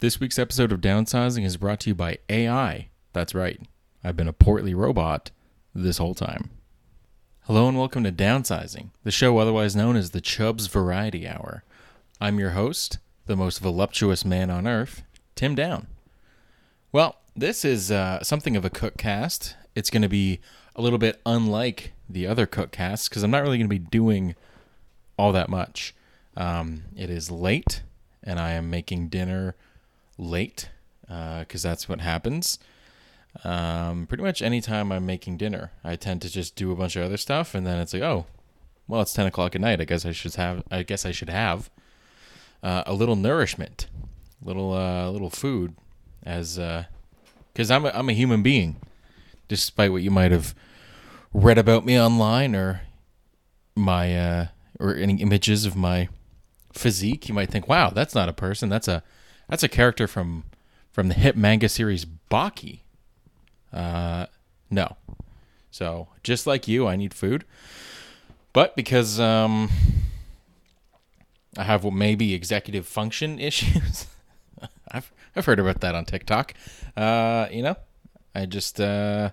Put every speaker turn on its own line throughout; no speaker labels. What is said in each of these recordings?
This week's episode of Downsizing is brought to you by AI. That's right, I've been a portly robot this whole time. Hello and welcome to Downsizing, the show otherwise known as the Chubbs Variety Hour. I'm your host, the most voluptuous man on earth, Tim Down. Well, this is uh, something of a cook cast. It's going to be a little bit unlike the other cook casts because I'm not really going to be doing all that much. Um, it is late, and I am making dinner late because uh, that's what happens. Um, pretty much anytime I'm making dinner, I tend to just do a bunch of other stuff, and then it's like, oh, well, it's ten o'clock at night. I guess I should have. I guess I should have uh, a little nourishment, little uh, little food, as because uh, I'm a, I'm a human being, despite what you might have read about me online or my uh, or any images of my physique, you might think, "Wow, that's not a person. That's a that's a character from from the hit manga series Baki." Uh, no. So just like you, I need food, but because um, I have what maybe executive function issues. I've I've heard about that on TikTok. Uh, you know, I just uh,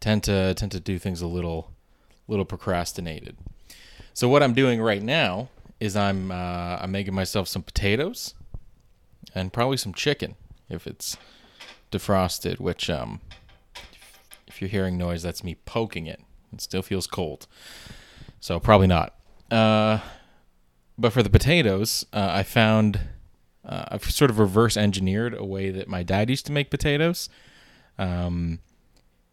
tend to tend to do things a little little procrastinated. So what I'm doing right now is I'm uh, I'm making myself some potatoes and probably some chicken if it's defrosted. Which um, if you're hearing noise, that's me poking it. It still feels cold, so probably not. Uh, but for the potatoes, uh, I found uh, I've sort of reverse engineered a way that my dad used to make potatoes. Um,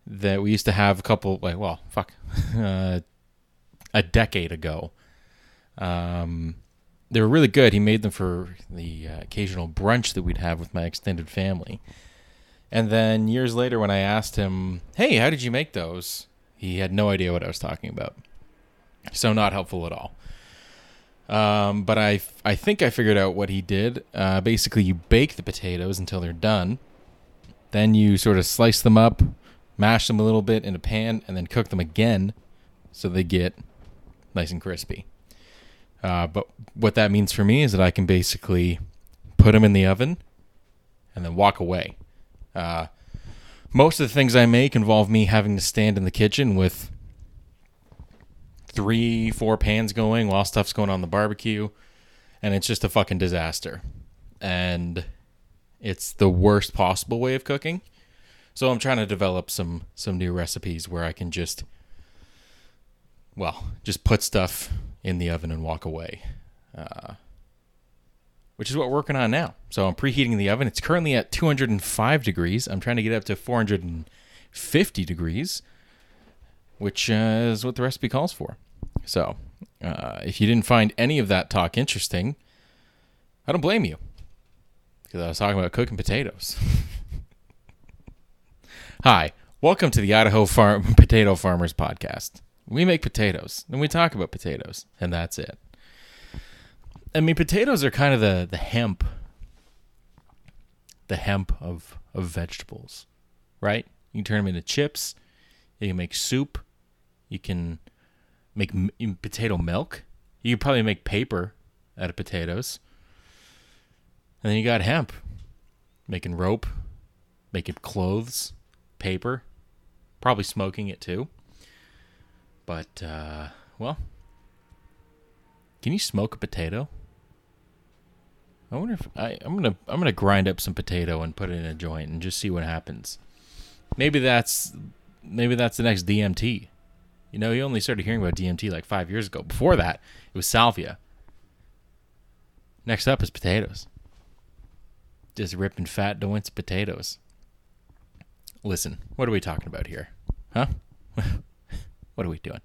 that we used to have a couple like well fuck uh, a decade ago. Um, they were really good. He made them for the uh, occasional brunch that we'd have with my extended family. And then years later, when I asked him, "Hey, how did you make those?" he had no idea what I was talking about. So not helpful at all. Um, but I, I think I figured out what he did. Uh, basically, you bake the potatoes until they're done. Then you sort of slice them up, mash them a little bit in a pan, and then cook them again so they get nice and crispy. Uh, but what that means for me is that I can basically put them in the oven and then walk away. Uh, most of the things I make involve me having to stand in the kitchen with three, four pans going while stuff's going on the barbecue, and it's just a fucking disaster. And it's the worst possible way of cooking. So I'm trying to develop some some new recipes where I can just well, just put stuff in the oven and walk away. Uh, which is what we're working on now. So I'm preheating the oven. It's currently at 205 degrees. I'm trying to get up to 450 degrees, which uh, is what the recipe calls for. So uh, if you didn't find any of that talk interesting, I don't blame you because I was talking about cooking potatoes. Hi, welcome to the Idaho Farm Potato Farmers Podcast. We make potatoes and we talk about potatoes, and that's it. I mean, potatoes are kind of the the hemp, the hemp of of vegetables, right? You can turn them into chips. You can make soup. You can make m- potato milk. You can probably make paper out of potatoes. And then you got hemp, making rope, making clothes, paper, probably smoking it too. But uh, well, can you smoke a potato? I wonder if I, I'm gonna I'm gonna grind up some potato and put it in a joint and just see what happens. Maybe that's maybe that's the next DMT. You know, you only started hearing about DMT like five years ago. Before that, it was salvia. Next up is potatoes. Just ripping fat joints potatoes. Listen, what are we talking about here? Huh? what are we doing?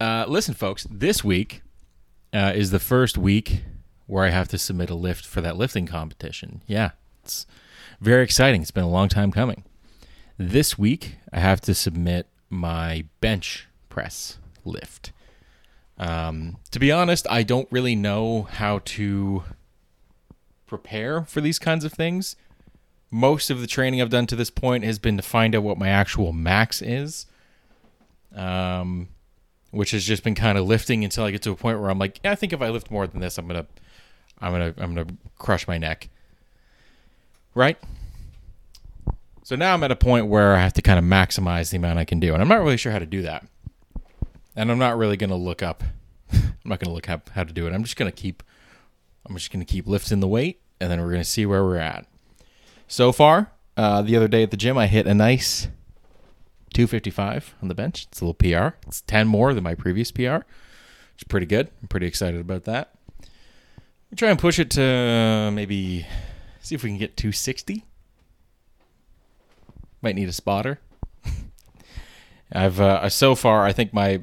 Uh, listen, folks, this week uh, is the first week where I have to submit a lift for that lifting competition. Yeah, it's very exciting. It's been a long time coming. This week, I have to submit my bench press lift. Um, to be honest, I don't really know how to prepare for these kinds of things. Most of the training I've done to this point has been to find out what my actual max is. Um, which has just been kind of lifting until I get to a point where I'm like, yeah, I think if I lift more than this, I'm gonna, I'm gonna I'm gonna crush my neck. Right. So now I'm at a point where I have to kind of maximize the amount I can do, and I'm not really sure how to do that. And I'm not really gonna look up. I'm not gonna look up how to do it. I'm just gonna keep. I'm just gonna keep lifting the weight, and then we're gonna see where we're at. So far, uh, the other day at the gym, I hit a nice 255 on the bench. It's a little PR. It's 10 more than my previous PR. It's pretty good. I'm pretty excited about that. We try and push it to uh, maybe see if we can get 260. Might need a spotter. I've uh, so far I think my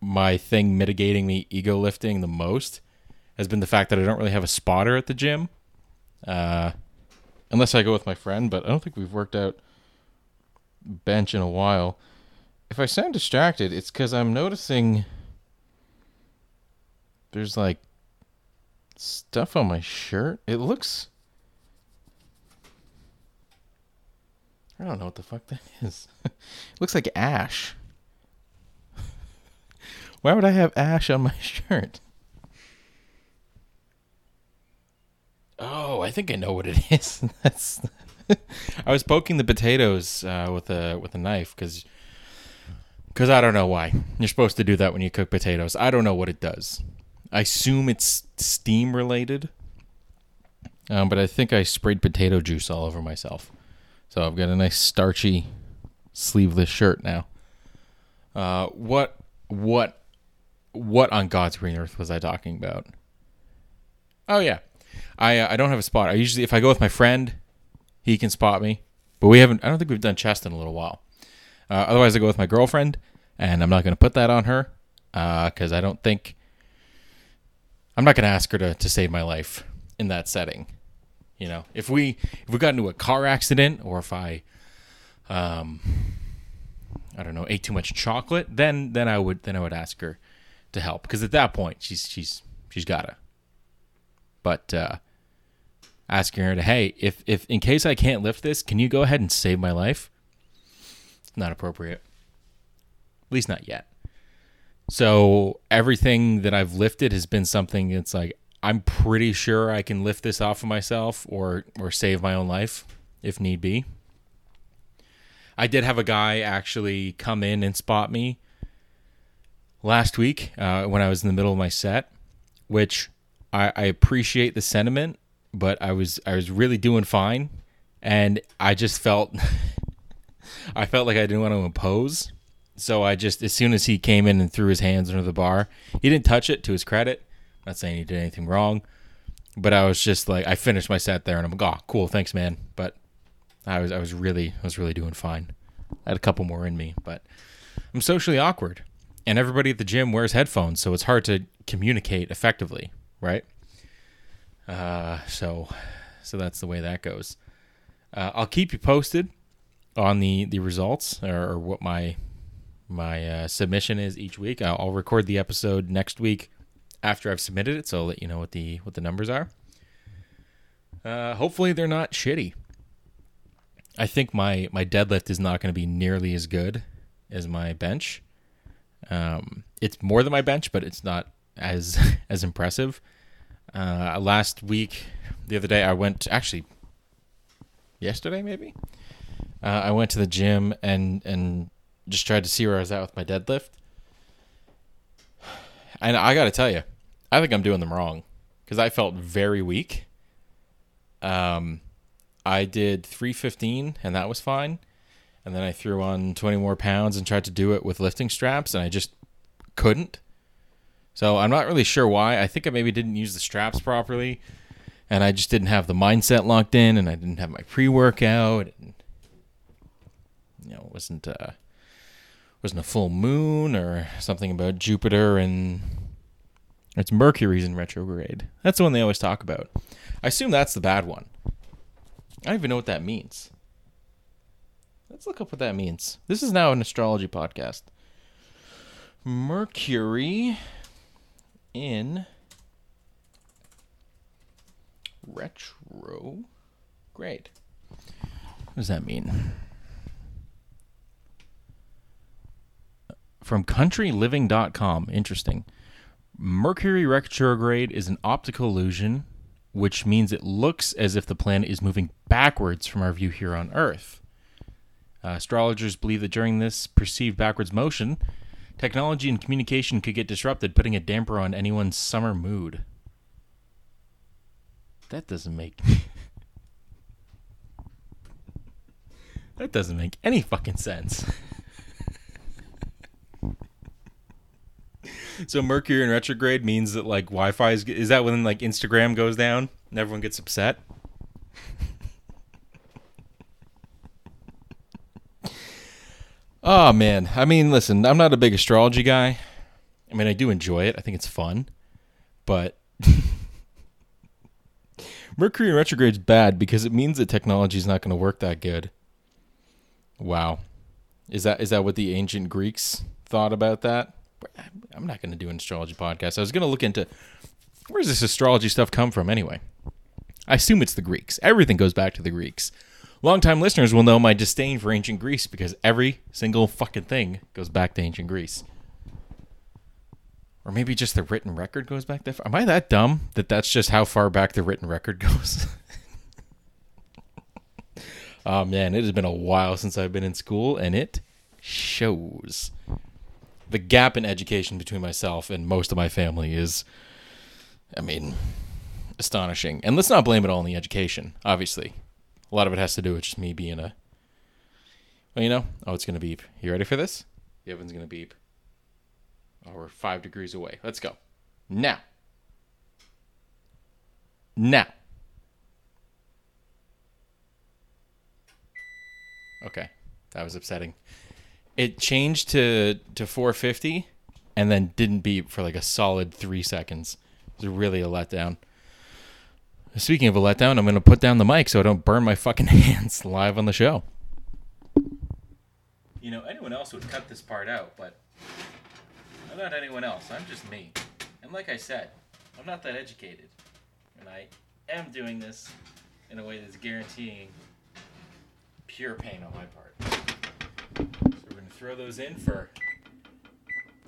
my thing mitigating me ego lifting the most has been the fact that I don't really have a spotter at the gym. Uh, unless I go with my friend, but I don't think we've worked out bench in a while. If I sound distracted, it's because I'm noticing there's like stuff on my shirt. It looks. I don't know what the fuck that is. it looks like ash. Why would I have ash on my shirt? Oh, I think I know what it is. That's I was poking the potatoes uh, with a with a knife because because I don't know why you're supposed to do that when you cook potatoes. I don't know what it does. I assume it's steam related, um, but I think I sprayed potato juice all over myself. So I've got a nice starchy sleeveless shirt now. Uh, what what what on God's green earth was I talking about? Oh yeah, I uh, I don't have a spot. I usually if I go with my friend he can spot me. But we haven't. I don't think we've done chest in a little while. Uh, otherwise, I go with my girlfriend, and I'm not going to put that on her because uh, I don't think I'm not going to ask her to to save my life in that setting. You know, if we if we got into a car accident or if I, um, I don't know, ate too much chocolate, then then I would then I would ask her to help because at that point she's she's she's gotta. But uh, asking her to, hey, if if in case I can't lift this, can you go ahead and save my life? It's not appropriate. At least not yet. So everything that I've lifted has been something that's like I'm pretty sure I can lift this off of myself or or save my own life if need be. I did have a guy actually come in and spot me last week uh, when I was in the middle of my set, which I, I appreciate the sentiment but I was I was really doing fine, and I just felt I felt like I didn't want to impose. So I just as soon as he came in and threw his hands under the bar, he didn't touch it to his credit. I'm not saying he did anything wrong, but I was just like I finished my set there and I'm like, oh cool, thanks man. But I was I was really I was really doing fine. I had a couple more in me, but I'm socially awkward. And everybody at the gym wears headphones, so it's hard to communicate effectively, right? Uh, so, so that's the way that goes. Uh, I'll keep you posted on the the results or, or what my my uh, submission is each week. I'll, I'll, record the episode next week after I've submitted it, so I'll let you know what the what the numbers are. Uh, hopefully, they're not shitty. I think my my deadlift is not going to be nearly as good as my bench. Um, it's more than my bench, but it's not as as impressive. Uh, last week, the other day, I went actually yesterday maybe. Uh, I went to the gym and and just tried to see where I was at with my deadlift. And I got to tell you, I think I'm doing them wrong because I felt very weak. Um, I did 315 and that was fine. And then I threw on 20 more pounds and tried to do it with lifting straps and I just couldn't. So I'm not really sure why. I think I maybe didn't use the straps properly, and I just didn't have the mindset locked in, and I didn't have my pre-workout. And, you know, it wasn't uh, wasn't a full moon or something about Jupiter and it's Mercury's in retrograde. That's the one they always talk about. I assume that's the bad one. I don't even know what that means. Let's look up what that means. This is now an astrology podcast. Mercury in retro retrograde. What does that mean? From countryliving.com. Interesting. Mercury retrograde is an optical illusion which means it looks as if the planet is moving backwards from our view here on Earth. Uh, astrologers believe that during this perceived backwards motion, technology and communication could get disrupted, putting a damper on anyone's summer mood. That doesn't make. that doesn't make any fucking sense. so Mercury in retrograde means that like Wi-Fi is is that when like Instagram goes down and everyone gets upset? Oh man, I mean, listen, I'm not a big astrology guy. I mean, I do enjoy it. I think it's fun, but Mercury in retrograde's bad because it means that technology is not going to work that good. Wow. Is that is that what the ancient Greeks thought about that? I'm not going to do an astrology podcast. I was going to look into where does this astrology stuff come from anyway? I assume it's the Greeks. Everything goes back to the Greeks. Longtime listeners will know my disdain for ancient Greece because every single fucking thing goes back to ancient Greece. Or maybe just the written record goes back far. Am I that dumb that that's just how far back the written record goes? oh man, it has been a while since I've been in school and it shows the gap in education between myself and most of my family is, I mean, astonishing. And let's not blame it all on the education. Obviously, a lot of it has to do with just me being a. Well, you know, oh, it's gonna beep. You ready for this? The oven's gonna beep. Oh, we're five degrees away. Let's go. Now. Now. Okay, that was upsetting it changed to to 450 and then didn't beep for like a solid three seconds. It was really a letdown. Speaking of a letdown, I'm going to put down the mic so I don't burn my fucking hands live on the show. You know, anyone else would cut this part out, but I'm not anyone else. I'm just me. And like I said, I'm not that educated. And I am doing this in a way that's guaranteeing pure pain on my part So we're going to throw those in for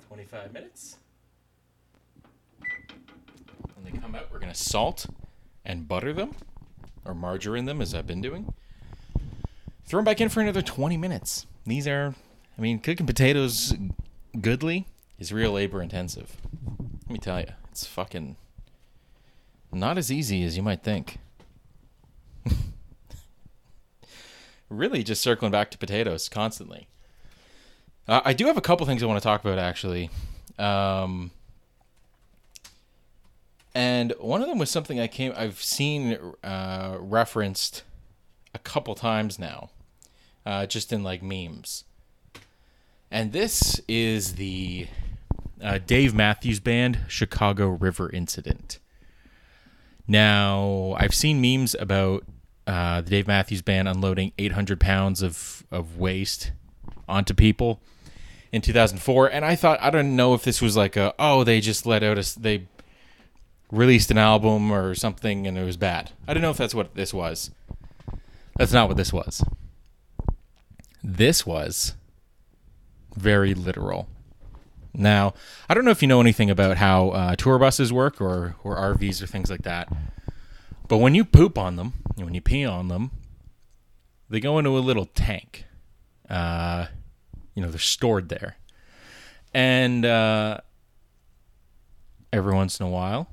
25 minutes. When they come out, we're going to salt and butter them, or margarine them, as I've been doing. Throw them back in for another 20 minutes. These are, I mean, cooking potatoes goodly is real labor intensive. Let me tell you, it's fucking not as easy as you might think. really just circling back to potatoes constantly. Uh, I do have a couple things I want to talk about actually. Um, and one of them was something I came I've seen uh, referenced a couple times now, uh, just in like memes. And this is the uh, Dave Matthews Band Chicago River incident. Now I've seen memes about uh, the Dave Matthews Band unloading 800 pounds of of waste onto people in 2004 and i thought i don't know if this was like a oh they just let out a they released an album or something and it was bad. I don't know if that's what this was. That's not what this was. This was very literal. Now i don't know if you know anything about how uh, tour buses work or or rvs or things like that but when you poop on them when you pee on them they go into a little tank. Uh, you know they're stored there. And uh, every once in a while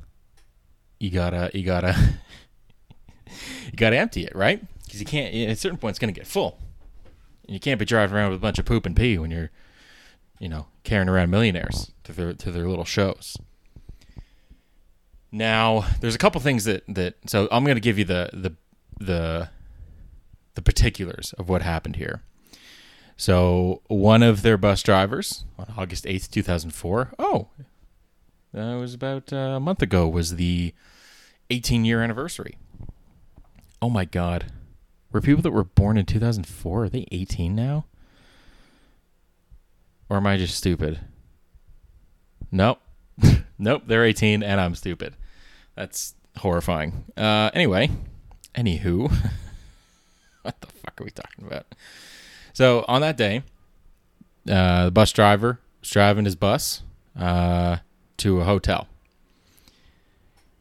you gotta you gotta you gotta empty it right? Because you can't at a certain point it's gonna get full. And you can't be driving around with a bunch of poop and pee when you're you know carrying around millionaires to their to their little shows. Now there's a couple things that that so i'm gonna give you the the the the particulars of what happened here. So one of their bus drivers on August 8th, 2004, oh, that was about uh, a month ago, was the 18 year anniversary. Oh my God. Were people that were born in 2004, are they 18 now? Or am I just stupid? Nope. nope, they're 18 and I'm stupid. That's horrifying. Uh, anyway, anywho, what the fuck are we talking about? So on that day, uh, the bus driver was driving his bus uh, to a hotel,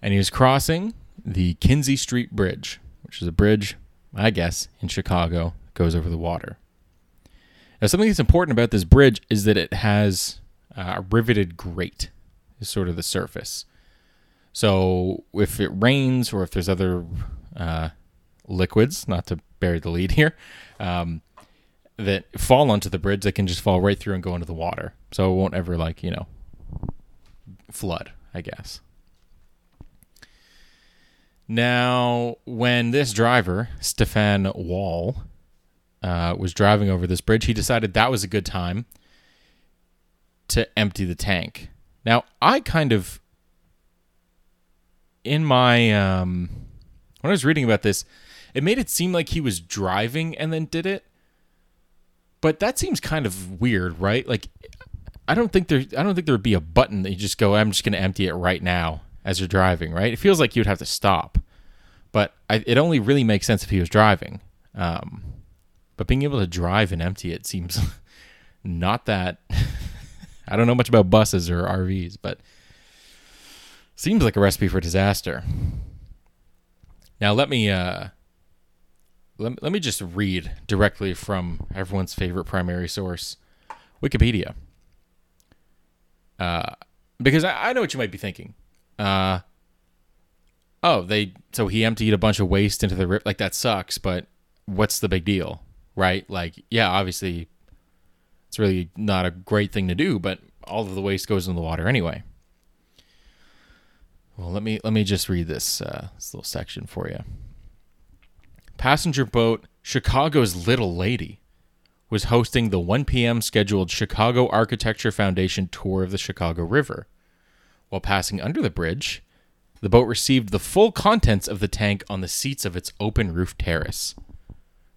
and he was crossing the Kinzie Street Bridge, which is a bridge, I guess, in Chicago, goes over the water. Now, something that's important about this bridge is that it has uh, a riveted grate, is sort of the surface. So if it rains or if there's other uh, liquids, not to bury the lead here, um, that fall onto the bridge, they can just fall right through and go into the water. So it won't ever, like, you know, flood, I guess. Now, when this driver, Stefan Wohl, uh, was driving over this bridge, he decided that was a good time to empty the tank. Now, I kind of, in my, um, when I was reading about this, it made it seem like he was driving and then did it. But that seems kind of weird, right? Like, I don't think there, I don't think there would be a button that you just go, I'm just going to empty it right now as you're driving, right? It feels like you'd have to stop. But I, it only really makes sense if he was driving. Um, but being able to drive and empty it seems not that. I don't know much about buses or RVs, but seems like a recipe for disaster. Now let me uh, let, let me just read directly from everyone's favorite primary source, Wikipedia. Uh, because I, I know what you might be thinking. Uh, oh, they so he emptied a bunch of waste into the river. Like that sucks, but what's the big deal? right? Like, yeah, obviously it's really not a great thing to do, but all of the waste goes in the water anyway. Well, let me let me just read this uh, this little section for you. Passenger boat Chicago's Little Lady was hosting the 1 p.m. scheduled Chicago Architecture Foundation tour of the Chicago River. While passing under the bridge, the boat received the full contents of the tank on the seats of its open roof terrace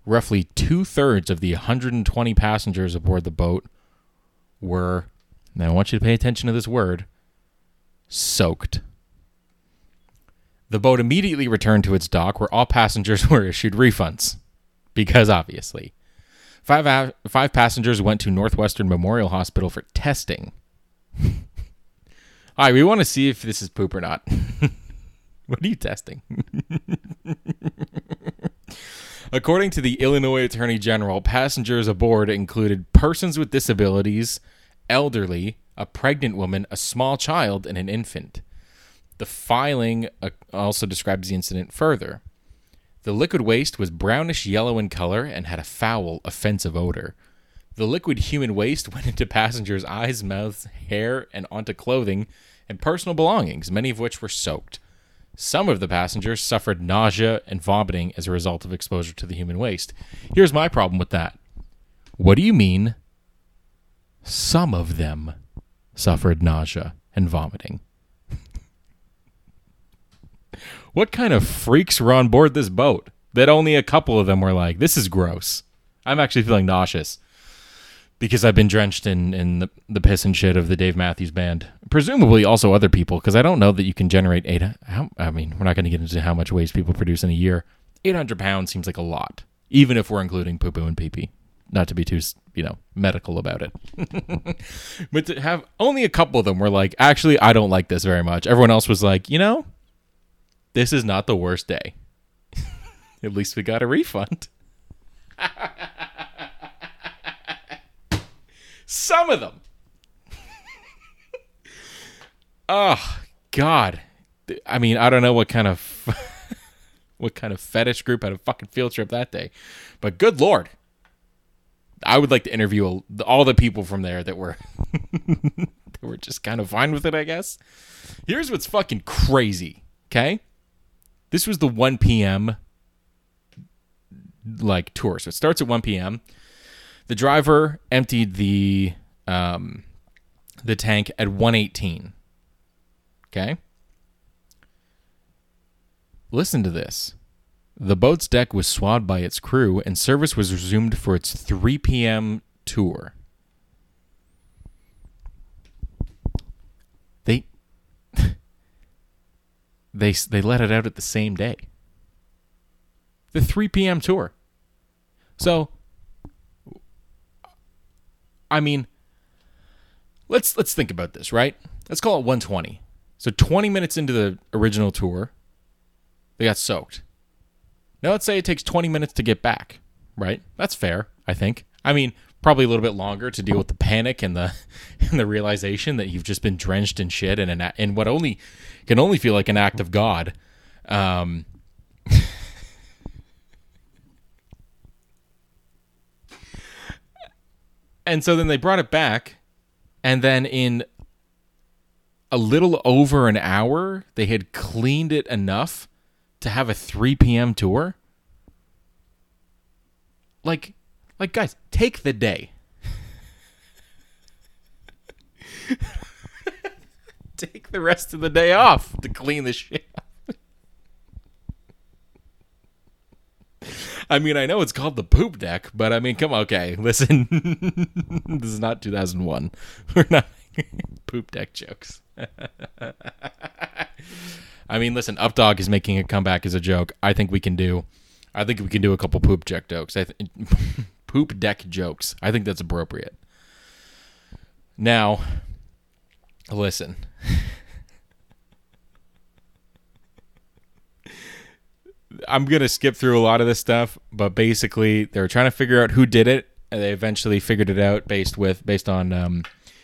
roughly two thirds of the 120 passengers aboard the boat were, now I want you to pay attention to this word, soaked. The boat immediately returned to its dock where all passengers were issued refunds. Because obviously. Five, uh, five passengers went to Northwestern Memorial Hospital for testing. all right, we want to see if this is poop or not. what are you testing? According to the Illinois Attorney General, passengers aboard included persons with disabilities, elderly, a pregnant woman, a small child, and an infant. The filing uh, also describes the incident further. The liquid waste was brownish yellow in color and had a foul, offensive odor. The liquid human waste went into passengers' eyes, mouths, hair, and onto clothing and personal belongings, many of which were soaked. Some of the passengers suffered nausea and vomiting as a result of exposure to the human waste. Here's my problem with that. What do you mean? Some of them suffered nausea and vomiting. what kind of freaks were on board this boat that only a couple of them were like, this is gross? I'm actually feeling nauseous because I've been drenched in, in the, the piss and shit of the Dave Matthews Band. Presumably also other people, because I don't know that you can generate eight. How, I mean, we're not going to get into how much waste people produce in a year. 800 pounds seems like a lot, even if we're including poo poo and pee pee. Not to be too, you know, medical about it. but to have only a couple of them were like, actually, I don't like this very much. Everyone else was like, you know, this is not the worst day. At least we got a refund. Some of them. oh God. I mean, I don't know what kind of what kind of fetish group had a fucking field trip that day, but good lord, I would like to interview all the people from there that were that were just kind of fine with it. I guess. Here's what's fucking crazy. Okay, this was the 1 p.m. like tour, so it starts at 1 p.m. The driver emptied the um, the tank at 118. Okay. Listen to this. The boat's deck was swabbed by its crew, and service was resumed for its 3 p.m. tour. They they they let it out at the same day. The 3 p.m. tour. So I mean, let's let's think about this, right? Let's call it 120. So 20 minutes into the original tour, They got soaked. Now let's say it takes 20 minutes to get back, right? That's fair, I think. I mean, probably a little bit longer to deal with the panic and the and the realization that you've just been drenched in shit and in what only can only feel like an act of God. Um, and so then they brought it back, and then in a little over an hour, they had cleaned it enough to have a 3 p.m. tour. Like, like guys, take the day. take the rest of the day off to clean the shit. I mean, I know it's called the poop deck, but I mean, come on, okay, listen. this is not 2001. We're not poop deck jokes. I mean, listen, Updog is making a comeback as a joke. I think we can do. I think we can do a couple poop deck jokes. I th- poop deck jokes. I think that's appropriate. Now, listen. I'm gonna skip through a lot of this stuff, but basically they're trying to figure out who did it, and they eventually figured it out based with based on um,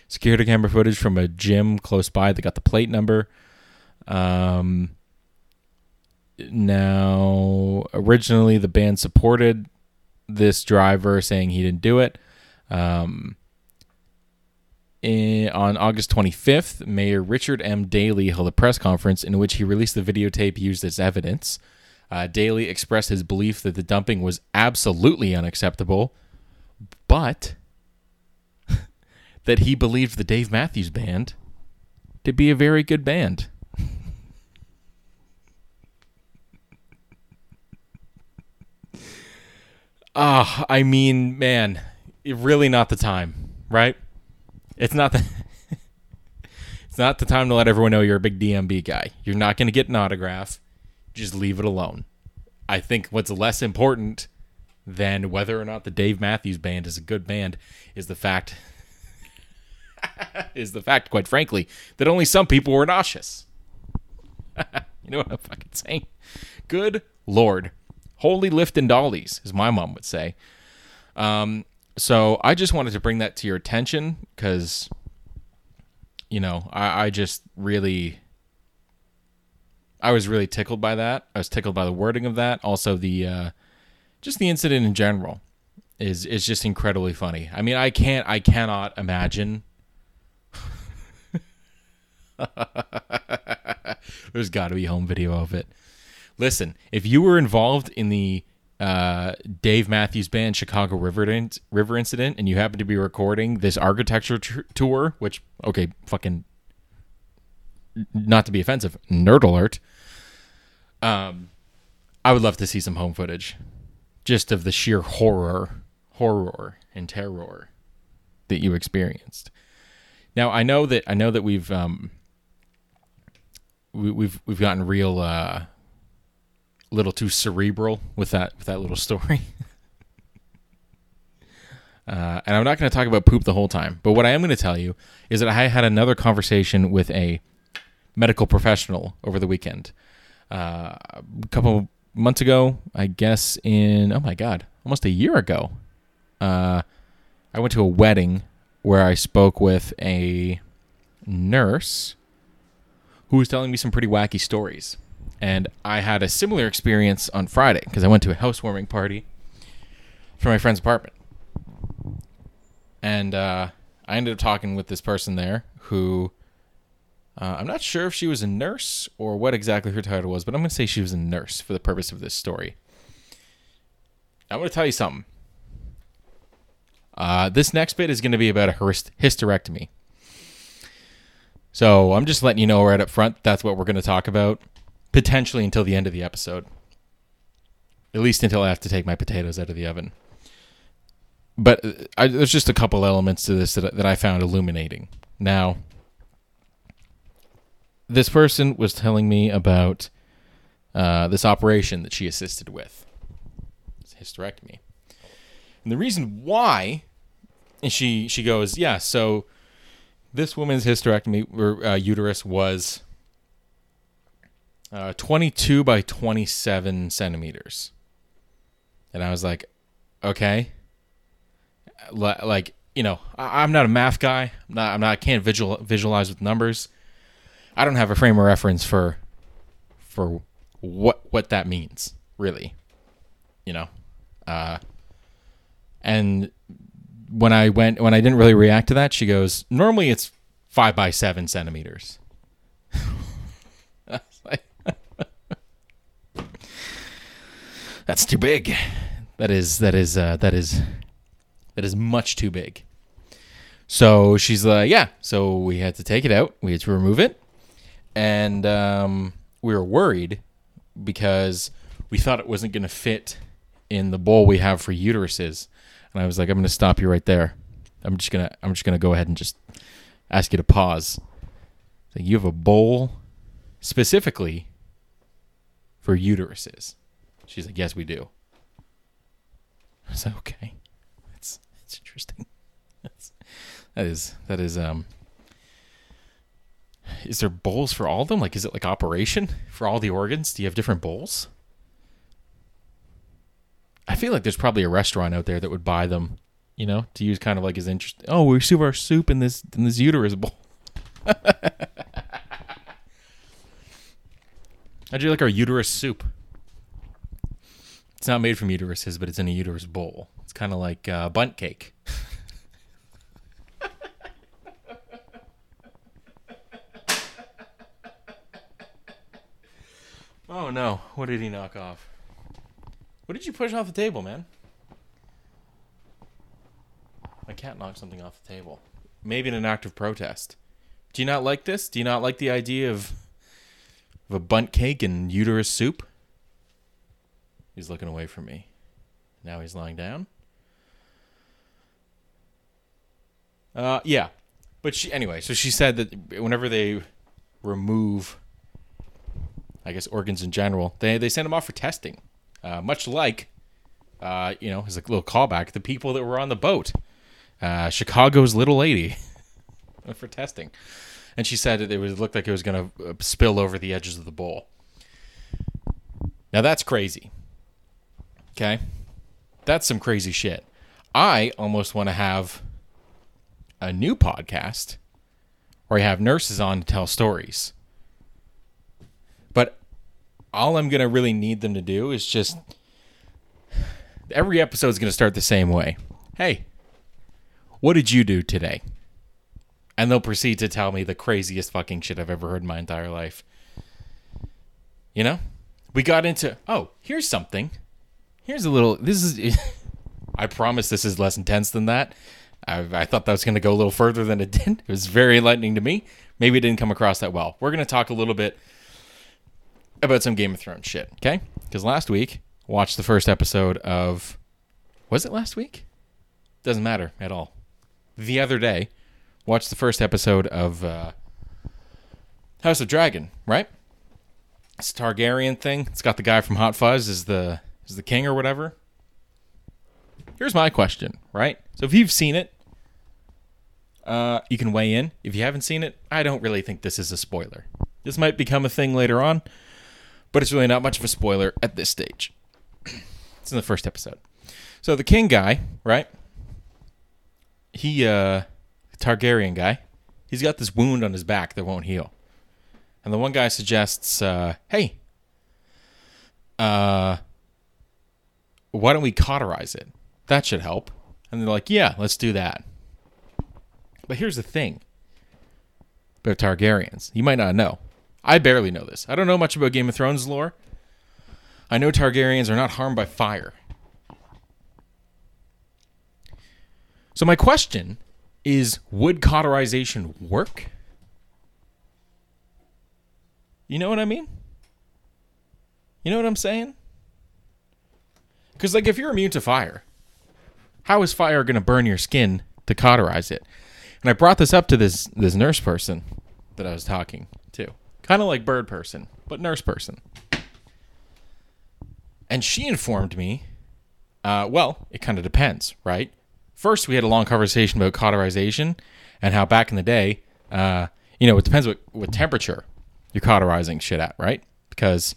security camera footage from a gym close by. They got the plate number. Um, now, originally the band supported this driver, saying he didn't do it. Um, in, on August 25th, Mayor Richard M. Daley held a press conference in which he released the videotape used as evidence. Uh, Daley expressed his belief that the dumping was absolutely unacceptable, but that he believed the Dave Matthews Band to be a very good band. Ah, I mean, man, really not the time, right? It's not the It's not the time to let everyone know you're a big DMB guy. You're not going to get an autograph. Just leave it alone. I think what's less important than whether or not the Dave Matthews band is a good band is the fact is the fact, quite frankly, that only some people were nauseous. you know what I'm fucking saying? Good lord. Holy lift and dollies, as my mom would say. Um, so I just wanted to bring that to your attention because, you know, I, I just really, I was really tickled by that. I was tickled by the wording of that. Also, the, uh, just the incident in general is is just incredibly funny. I mean, I can't, I cannot imagine. There's got to be home video of it. Listen, if you were involved in the uh, Dave Matthews Band Chicago River River incident, and you happen to be recording this architecture tour, which okay, fucking, not to be offensive, nerd alert. Um, I would love to see some home footage, just of the sheer horror, horror and terror that you experienced. Now I know that I know that we've um, we, we've we've gotten real uh, little too cerebral with that with that little story. uh, and I'm not going to talk about poop the whole time, but what I am going to tell you is that I had another conversation with a medical professional over the weekend. Uh, a couple months ago, I guess in oh my god, almost a year ago, uh, I went to a wedding where I spoke with a nurse who was telling me some pretty wacky stories. And I had a similar experience on Friday because I went to a housewarming party for my friend's apartment. And uh, I ended up talking with this person there who uh, I'm not sure if she was a nurse or what exactly her title was, but I'm going to say she was a nurse for the purpose of this story. I'm going to tell you something. Uh, this next bit is going to be about a hysterectomy. So I'm just letting you know right up front that's what we're going to talk about potentially until the end of the episode. At least until I have to take my potatoes out of the oven. But uh, I, there's just a couple elements to this that, that I found illuminating. Now, this person was telling me about uh, this operation that she assisted with. It's hysterectomy. And the reason why, and she, she goes, yeah, so this woman's hysterectomy, or uh, uterus was uh, 22 by 27 centimeters. And I was like, okay. Li- Like, you know, I- I'm not a math guy. I'm not, I'm not, I can't visual, visualize with numbers. I don't have a frame of reference for, for what, what that means, really. You know? Uh, and when I went, when I didn't really react to that, she goes, normally it's five by seven centimeters. That's too big. That is that is uh, that is that is much too big. So she's like, yeah. So we had to take it out. We had to remove it, and um, we were worried because we thought it wasn't going to fit in the bowl we have for uteruses. And I was like, I'm going to stop you right there. I'm just gonna I'm just gonna go ahead and just ask you to pause. Like, you have a bowl specifically for uteruses. She's like, yes, we do. I was like, okay, that's that's interesting. That's, that is that is um. Is there bowls for all of them? Like, is it like operation for all the organs? Do you have different bowls? I feel like there's probably a restaurant out there that would buy them, you know, to use kind of like as interest. Oh, we serve our soup in this in this uterus bowl. How'd you like our uterus soup? It's not made from uteruses, but it's in a uterus bowl. It's kind of like uh, Bundt cake. oh no! What did he knock off? What did you push off the table, man? My cat knocked something off the table. Maybe in an act of protest. Do you not like this? Do you not like the idea of of a Bundt cake and uterus soup? He's looking away from me. Now he's lying down. Uh, yeah, but she anyway. So she said that whenever they remove, I guess organs in general, they they send them off for testing, uh, much like, uh, you know, as a little callback, the people that were on the boat, uh, Chicago's little lady, for testing, and she said it was looked like it was going to spill over the edges of the bowl. Now that's crazy. Okay. That's some crazy shit. I almost want to have a new podcast where I have nurses on to tell stories. All I'm to really need them to do is just every episode is to start the same way. Hey, what did you do today? And they'll proceed to tell me the craziest fucking shit I've ever heard in my entire life. You know? We got into, oh, here's something. Here's a little. This is. I promise this is less intense than that. I, I thought that was going to go a little further than it did. It was very enlightening to me. Maybe it didn't come across that well. We're going to talk a little bit about some Game of Thrones shit, okay? Because last week, watched the first episode of. Was it last week? Doesn't matter at all. The other day, watched the first episode of uh, House of Dragon, right? It's a Targaryen thing. It's got the guy from Hot Fuzz as the is the king or whatever. Here's my question, right? So if you've seen it, uh, you can weigh in. If you haven't seen it, I don't really think this is a spoiler. This might become a thing later on, but it's really not much of a spoiler at this stage. it's in the first episode. So the king guy, right? He, uh, Targaryen guy, he's got this wound on his back that won't heal. And the one guy suggests, uh, hey, uh, why don't we cauterize it? That should help. And they're like, yeah, let's do that. But here's the thing about Targaryens. You might not know. I barely know this. I don't know much about Game of Thrones lore. I know Targaryens are not harmed by fire. So my question is would cauterization work? You know what I mean? You know what I'm saying? Because, like, if you're immune to fire, how is fire going to burn your skin to cauterize it? And I brought this up to this this nurse person that I was talking to, kind of like bird person, but nurse person. And she informed me, uh, well, it kind of depends, right? First, we had a long conversation about cauterization and how back in the day, uh, you know, it depends what, what temperature you're cauterizing shit at, right? because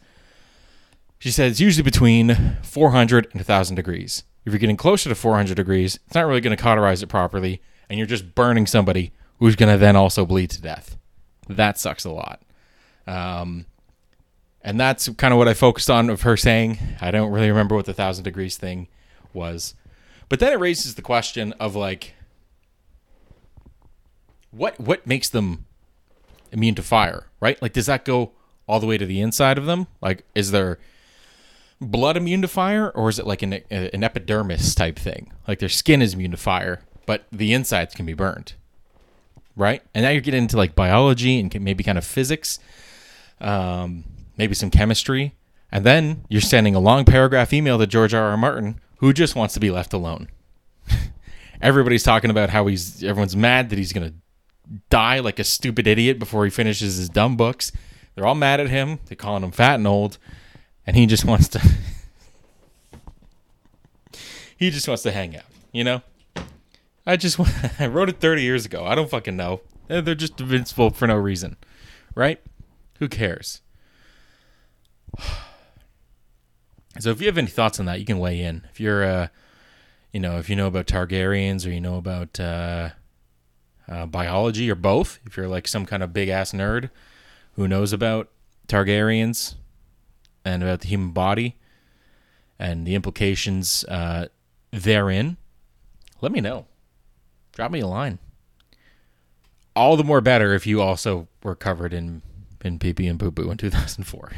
she said it's usually between 400 and 1,000 degrees. If you're getting closer to 400 degrees, it's not really going to cauterize it properly, and you're just burning somebody who's going to then also bleed to death. That sucks a lot. Um, and that's kind of what I focused on of her saying. I don't really remember what the 1,000 degrees thing was. But then it raises the question of like, what what makes them immune to fire, right? Like, does that go all the way to the inside of them? Like, is their blood immune to fire, or is it like an, an epidermis type thing? Like their skin is immune to fire, but the insides can be burned, right? And now you're getting into like biology and maybe kind of physics, um, maybe some chemistry, and then you're sending a long paragraph email to George R. R. Martin, who just wants to be left alone. Everybody's talking about how he's everyone's mad that he's gonna die like a stupid idiot before he finishes his dumb books. They're all mad at him. They're calling him fat and old and he just wants to he just wants to hang out you know i just i wrote it 30 years ago i don't fucking know they're just invincible for no reason right who cares so if you have any thoughts on that you can weigh in if you're uh you know if you know about targaryens or you know about uh, uh biology or both if you're like some kind of big ass nerd who knows about targaryens and about the human body and the implications uh, therein, let me know. Drop me a line. All the more better if you also were covered in in pee pee and poo poo in 2004.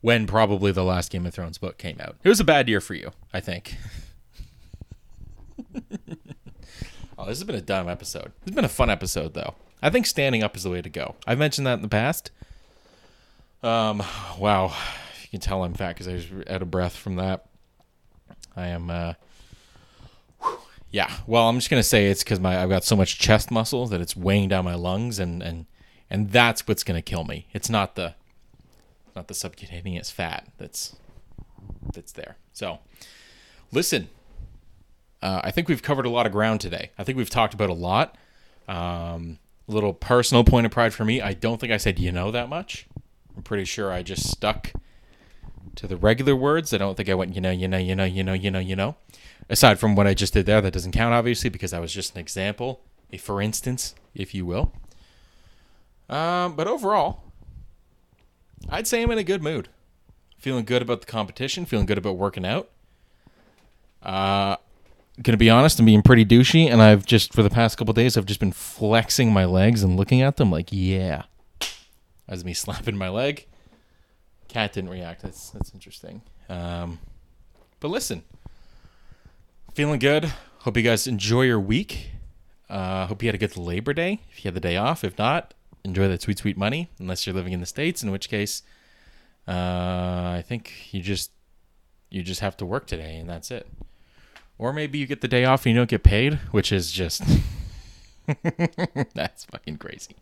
when probably the last Game of Thrones book came out. It was a bad year for you, I think. oh, this has been a dumb episode. It's been a fun episode, though. I think standing up is the way to go. I've mentioned that in the past. Um, wow, you can tell I'm fat because I was out of breath from that. I am. Uh, yeah. Well, I'm just gonna say it's because my I've got so much chest muscle that it's weighing down my lungs, and and and that's what's gonna kill me. It's not the not the subcutaneous fat that's that's there. So, listen. Uh, I think we've covered a lot of ground today. I think we've talked about a lot. Um, a little personal point of pride for me. I don't think I said you know that much. I'm pretty sure I just stuck to the regular words. I don't think I went you know, you know, you know, you know, you know, you know. Aside from what I just did there, that doesn't count obviously because that was just an example, a for instance, if you will. Um, but overall, I'd say I'm in a good mood. Feeling good about the competition, feeling good about working out. Uh, gonna be honest, I'm being pretty douchey, and I've just for the past couple days I've just been flexing my legs and looking at them like, yeah. As me slapping my leg. Cat didn't react. That's that's interesting. Um, but listen, feeling good. Hope you guys enjoy your week. Uh, hope you had a good Labor Day. If you had the day off, if not, enjoy that sweet sweet money. Unless you're living in the states, in which case, uh, I think you just you just have to work today, and that's it. Or maybe you get the day off and you don't get paid, which is just that's fucking crazy.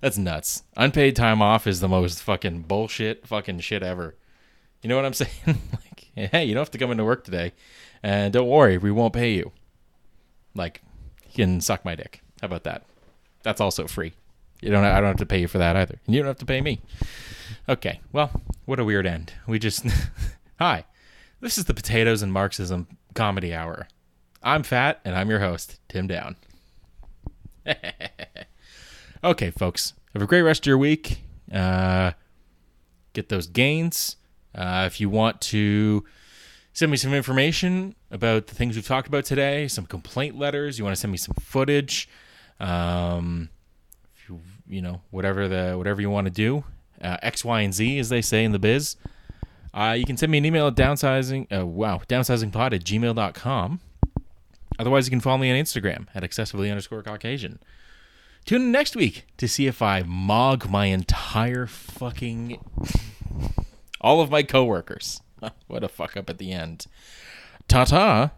That's nuts. Unpaid time off is the most fucking bullshit fucking shit ever. You know what I'm saying? like, hey, you don't have to come into work today, and don't worry, we won't pay you. Like, you can suck my dick. How about that? That's also free. You don't. I don't have to pay you for that either, and you don't have to pay me. Okay. Well, what a weird end. We just. Hi, this is the potatoes and Marxism Comedy Hour. I'm fat, and I'm your host, Tim Down. okay, folks. Have a great rest of your week. Uh, get those gains. Uh, if you want to send me some information about the things we've talked about today, some complaint letters, you want to send me some footage, um, you, you, know, whatever the whatever you want to do, uh, X, Y, and Z, as they say in the biz. Uh, you can send me an email at downsizing, uh, wow, downsizingpod at gmail.com. Otherwise, you can follow me on Instagram at excessively underscore Caucasian. Tune in next week to see if I mog my entire fucking. all of my coworkers. What a fuck up at the end. Ta ta.